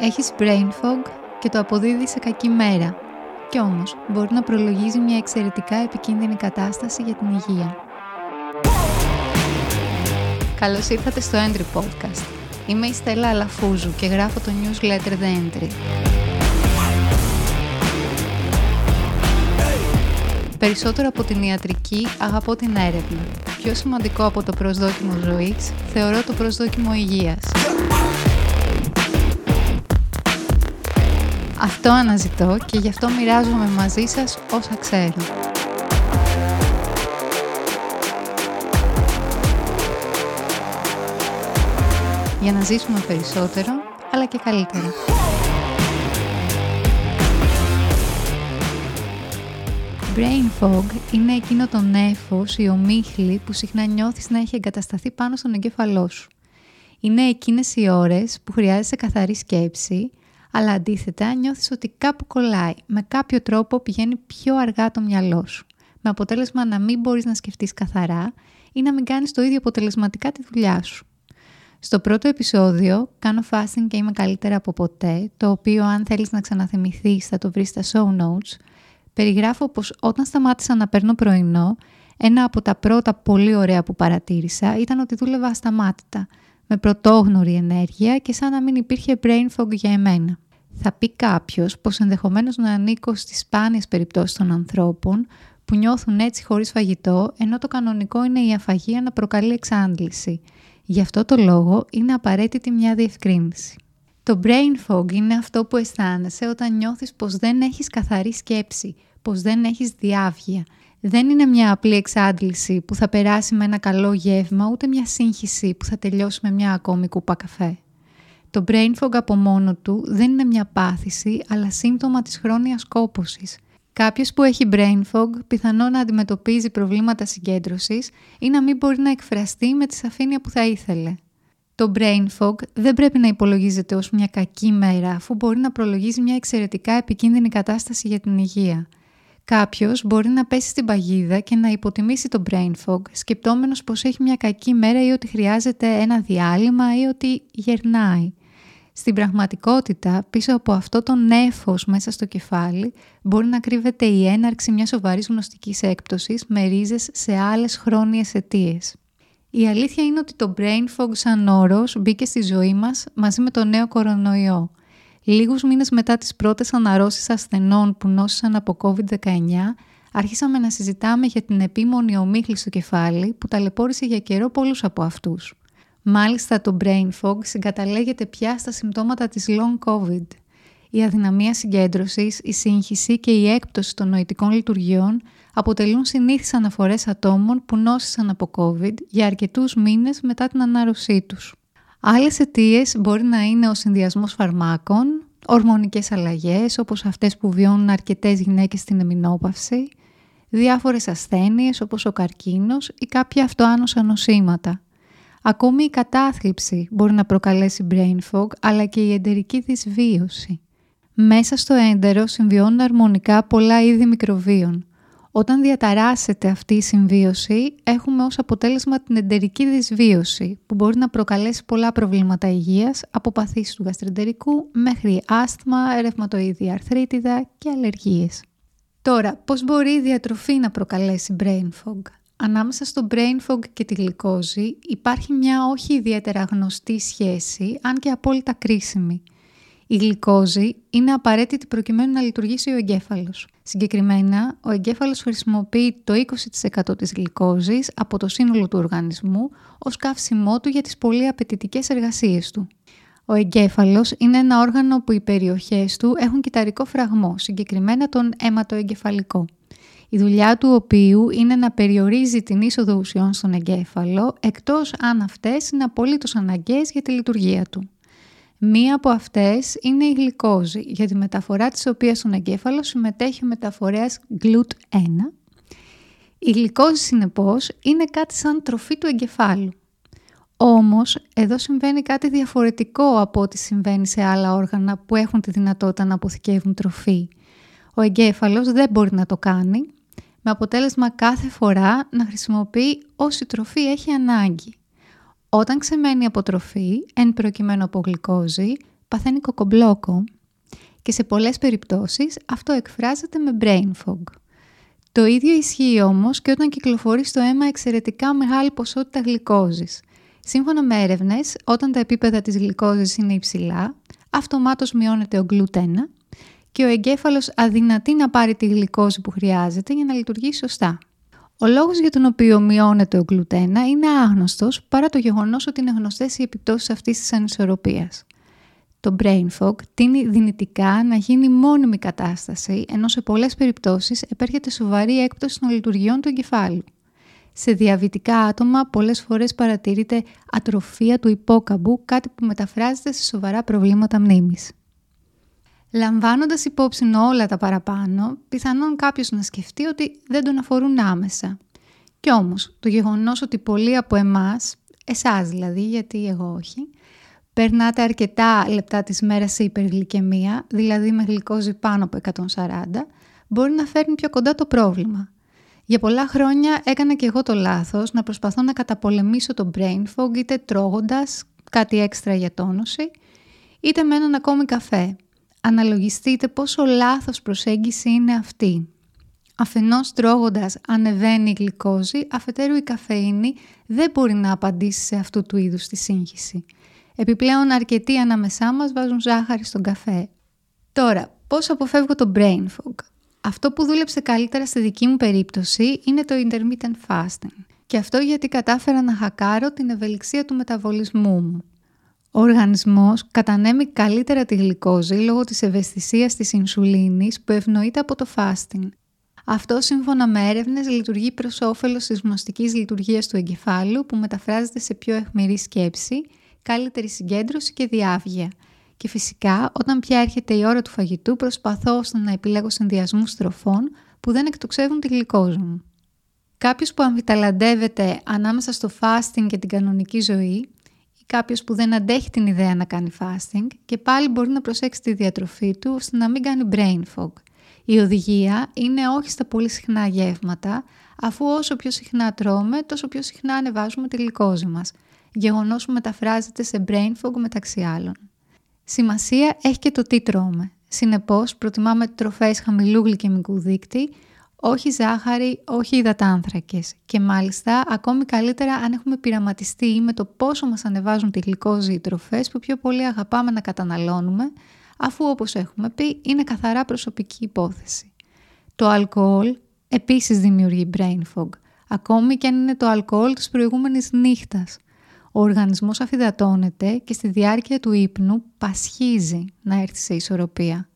Έχεις brain fog και το αποδίδεις σε κακή μέρα. Κι όμως μπορεί να προλογίζει μια εξαιρετικά επικίνδυνη κατάσταση για την υγεία. Καλώς ήρθατε στο Entry Podcast. Είμαι η Στέλλα Αλαφούζου και γράφω το newsletter The Entry. Περισσότερο από την ιατρική, αγαπώ την έρευνα. Πιο σημαντικό από το προσδόκιμο ζωής, θεωρώ το προσδόκιμο υγείας. Αυτό αναζητώ και γι' αυτό μοιράζομαι μαζί σας όσα ξέρω. Για να ζήσουμε περισσότερο, αλλά και καλύτερα. Brain fog είναι εκείνο το νέφος, η ομίχλη που συχνά νιώθεις να έχει εγκατασταθεί πάνω στον εγκέφαλό σου. Είναι εκείνες οι ώρες που χρειάζεσαι καθαρή σκέψη, αλλά αντίθετα νιώθεις ότι κάπου κολλάει, με κάποιο τρόπο πηγαίνει πιο αργά το μυαλό σου, με αποτέλεσμα να μην μπορείς να σκεφτείς καθαρά ή να μην κάνεις το ίδιο αποτελεσματικά τη δουλειά σου. Στο πρώτο επεισόδιο κάνω fasting και είμαι καλύτερα από ποτέ, το οποίο αν θέλεις να ξαναθυμηθείς θα το βρεις στα show notes, περιγράφω πως όταν σταμάτησα να παίρνω πρωινό, ένα από τα πρώτα πολύ ωραία που παρατήρησα ήταν ότι δούλευα ασταμάτητα, με πρωτόγνωρη ενέργεια και σαν να μην υπήρχε brain fog για εμένα. Θα πει κάποιος πως ενδεχομένως να ανήκω στις σπάνιες περιπτώσεις των ανθρώπων που νιώθουν έτσι χωρίς φαγητό, ενώ το κανονικό είναι η αφαγία να προκαλεί εξάντληση. Γι' αυτό το λόγο είναι απαραίτητη μια διευκρίνηση. Το brain fog είναι αυτό που αισθάνεσαι όταν νιώθεις πως δεν έχεις καθαρή σκέψη, πως δεν έχεις διάβγεια. Δεν είναι μια απλή εξάντληση που θα περάσει με ένα καλό γεύμα, ούτε μια σύγχυση που θα τελειώσει με μια ακόμη κούπα καφέ. Το brain fog από μόνο του δεν είναι μια πάθηση, αλλά σύμπτωμα της χρόνιας κόπωσης. Κάποιος που έχει brain fog πιθανό να αντιμετωπίζει προβλήματα συγκέντρωσης ή να μην μπορεί να εκφραστεί με τη σαφήνεια που θα ήθελε. Το brain fog δεν πρέπει να υπολογίζεται ως μια κακή μέρα, αφού μπορεί να προλογίζει μια εξαιρετικά επικίνδυνη κατάσταση για την υγεία. Κάποιος μπορεί να πέσει στην παγίδα και να υποτιμήσει το brain fog, σκεπτόμενος πως έχει μια κακή μέρα ή ότι χρειάζεται ένα διάλειμμα ή ότι γερνάει. Στην πραγματικότητα, πίσω από αυτό το νέφος μέσα στο κεφάλι, μπορεί να κρύβεται η έναρξη μιας σοβαρής γνωστικής έκπτωσης με ρίζες σε άλλες χρόνιες αιτίες. Η αλήθεια είναι ότι το brain fog σαν όρος μπήκε στη ζωή μας μαζί με το νέο κορονοϊό. Λίγους μήνες μετά τις πρώτες αναρρώσεις ασθενών που νόσησαν από COVID-19, άρχισαμε να συζητάμε για την επίμονη ομίχλη στο κεφάλι που ταλαιπώρησε για καιρό πολλούς από αυτούς. Μάλιστα το brain fog συγκαταλέγεται πια στα συμπτώματα της long COVID. Η αδυναμία συγκέντρωσης, η σύγχυση και η έκπτωση των νοητικών λειτουργιών αποτελούν συνήθεις αναφορές ατόμων που νόσησαν από COVID για αρκετούς μήνες μετά την ανάρρωσή τους. Άλλες αιτίες μπορεί να είναι ο συνδυασμός φαρμάκων, ορμονικές αλλαγές όπως αυτές που βιώνουν αρκετές γυναίκες στην εμεινόπαυση, διάφορες ασθένειες όπως ο καρκίνος ή κάποια αυτοάνωσα νοσήματα. Ακόμη η κατάθλιψη μπορεί να προκαλέσει brain fog, αλλά και η εντερική δυσβίωση. Μέσα στο έντερο συμβιώνουν αρμονικά πολλά είδη μικροβίων. Όταν διαταράσσεται αυτή η συμβίωση, έχουμε ως αποτέλεσμα την εντερική δυσβίωση, που μπορεί να προκαλέσει πολλά προβλήματα υγείας, από παθήσεις του γαστρεντερικού μέχρι άσθμα, ρευματοειδή αρθρίτιδα και αλλεργίες. Τώρα, πώς μπορεί η διατροφή να προκαλέσει brain fog; Ανάμεσα στο brain fog και τη γλυκόζη υπάρχει μια όχι ιδιαίτερα γνωστή σχέση, αν και απόλυτα κρίσιμη. Η γλυκόζη είναι απαραίτητη προκειμένου να λειτουργήσει ο εγκέφαλος. Συγκεκριμένα, ο εγκέφαλος χρησιμοποιεί το 20% της γλυκόζης από το σύνολο του οργανισμού ως καύσιμό του για τις πολύ απαιτητικές εργασίες του. Ο εγκέφαλος είναι ένα όργανο που οι περιοχές του έχουν κυταρικό φραγμό, συγκεκριμένα τον αιματοεγκεφαλικό η δουλειά του οποίου είναι να περιορίζει την είσοδο ουσιών στον εγκέφαλο, εκτός αν αυτές είναι απολύτως αναγκαίες για τη λειτουργία του. Μία από αυτές είναι η γλυκόζη, για τη μεταφορά της οποίας στον εγκέφαλο συμμετέχει ο μεταφορέας GLUT1. Η γλυκόζη, συνεπώς, είναι κάτι σαν τροφή του εγκεφάλου. Όμως, εδώ συμβαίνει κάτι διαφορετικό από ό,τι συμβαίνει σε άλλα όργανα που έχουν τη δυνατότητα να αποθηκεύουν τροφή. Ο εγκέφαλος δεν μπορεί να το κάνει με αποτέλεσμα κάθε φορά να χρησιμοποιεί όση τροφή έχει ανάγκη. Όταν ξεμένει από τροφή, εν προκειμένου από γλυκόζη, παθαίνει κοκομπλόκο και σε πολλές περιπτώσεις αυτό εκφράζεται με brain fog. Το ίδιο ισχύει όμως και όταν κυκλοφορεί στο αίμα εξαιρετικά μεγάλη ποσότητα γλυκόζης. Σύμφωνα με έρευνες, όταν τα επίπεδα της γλυκόζης είναι υψηλά, αυτομάτως μειώνεται ο γλουτένα και ο εγκέφαλος αδυνατεί να πάρει τη γλυκόζη που χρειάζεται για να λειτουργήσει σωστά. Ο λόγος για τον οποίο μειώνεται ο γλουτένα είναι άγνωστος παρά το γεγονός ότι είναι γνωστές οι επιπτώσεις αυτής της ανισορροπίας. Το brain fog τίνει δυνητικά να γίνει μόνιμη κατάσταση, ενώ σε πολλές περιπτώσεις επέρχεται σοβαρή έκπτωση των λειτουργιών του εγκεφάλου. Σε διαβητικά άτομα πολλές φορές παρατηρείται ατροφία του υπόκαμπου, κάτι που μεταφράζεται σε σοβαρά προβλήματα μνήμης. Λαμβάνοντας υπόψη όλα τα παραπάνω, πιθανόν κάποιος να σκεφτεί ότι δεν τον αφορούν άμεσα. Κι όμως, το γεγονός ότι πολλοί από εμάς, εσάς δηλαδή, γιατί εγώ όχι, περνάτε αρκετά λεπτά της μέρας σε υπεργλυκαιμία, δηλαδή με γλυκόζη πάνω από 140, μπορεί να φέρνει πιο κοντά το πρόβλημα. Για πολλά χρόνια έκανα και εγώ το λάθος να προσπαθώ να καταπολεμήσω το brain fog είτε τρώγοντας κάτι έξτρα για τόνωση, είτε με έναν ακόμη καφέ. Αναλογιστείτε πόσο λάθος προσέγγιση είναι αυτή. Αφενός τρώγοντας ανεβαίνει η γλυκόζη, αφετέρου η καφεΐνη δεν μπορεί να απαντήσει σε αυτού του είδους τη σύγχυση. Επιπλέον αρκετοί ανάμεσά μας βάζουν ζάχαρη στον καφέ. Τώρα, πώς αποφεύγω το brain fog; Αυτό που δούλεψε καλύτερα στη δική μου περίπτωση είναι το intermittent fasting. Και αυτό γιατί κατάφερα να χακάρω την ευελιξία του μεταβολισμού μου. Ο οργανισμός κατανέμει καλύτερα τη γλυκόζη λόγω της ευαισθησίας της ινσουλίνης που ευνοείται από το fasting. Αυτό σύμφωνα με έρευνες λειτουργεί προς όφελος της γνωστικής λειτουργίας του εγκεφάλου που μεταφράζεται σε πιο αιχμηρή σκέψη καλύτερη συγκέντρωση και διάβγεια. Και φυσικά, όταν πια έρχεται η ώρα του φαγητού, προσπαθώ ώστε να επιλέγω συνδυασμούς τροφών που δεν εκτοξεύουν τη γλυκόζη μου. Κάποιος που αμφιταλαντεύεται ανάμεσα στο fasting και την κανονική ζωή ή κάποιος που δεν αντέχει την ιδέα να κάνει fasting και πάλι μπορεί να προσέξει τη διατροφή του ώστε να μην κάνει brain fog. Η οδηγία είναι όχι στα πολύ συχνά γεύματα, αφού όσο πιο συχνά τρώμε, τόσο πιο συχνά ανεβάζουμε τη γλυκόζη μας – γεγονός που μεταφράζεται σε brain fog μεταξύ άλλων. Σημασία έχει και το τι τρώμε. Συνεπώς, προτιμάμε τροφές χαμηλού γλυκαιμικού δείκτη, όχι ζάχαρη, όχι υδατάνθρακες. Και μάλιστα, ακόμη καλύτερα αν έχουμε πειραματιστεί με το πόσο μας ανεβάζουν τη γλυκόζη οι τροφές που πιο πολύ αγαπάμε να καταναλώνουμε, αφού όπως έχουμε πει είναι καθαρά προσωπική υπόθεση. Το αλκοόλ επίσης δημιουργεί brain fog, ακόμη και αν είναι το αλκοόλ της προηγούμενης νύχτας ο οργανισμός αφυδατώνεται και στη διάρκεια του ύπνου πασχίζει να έρθει σε ισορροπία.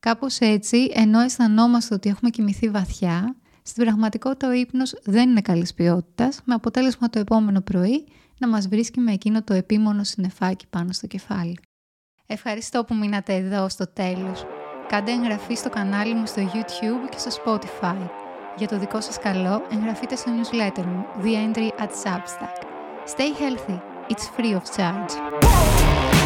Κάπως έτσι, ενώ αισθανόμαστε ότι έχουμε κοιμηθεί βαθιά, στην πραγματικότητα ο ύπνος δεν είναι καλής ποιότητας, με αποτέλεσμα το επόμενο πρωί να μας βρίσκει με εκείνο το επίμονο συννεφάκι πάνω στο κεφάλι. Ευχαριστώ που μείνατε εδώ στο τέλος. Κάντε εγγραφή στο κανάλι μου στο YouTube και στο Spotify. Για το δικό σας καλό, εγγραφείτε στο newsletter μου, The Entry at Substack. Stay healthy. It's free of charge.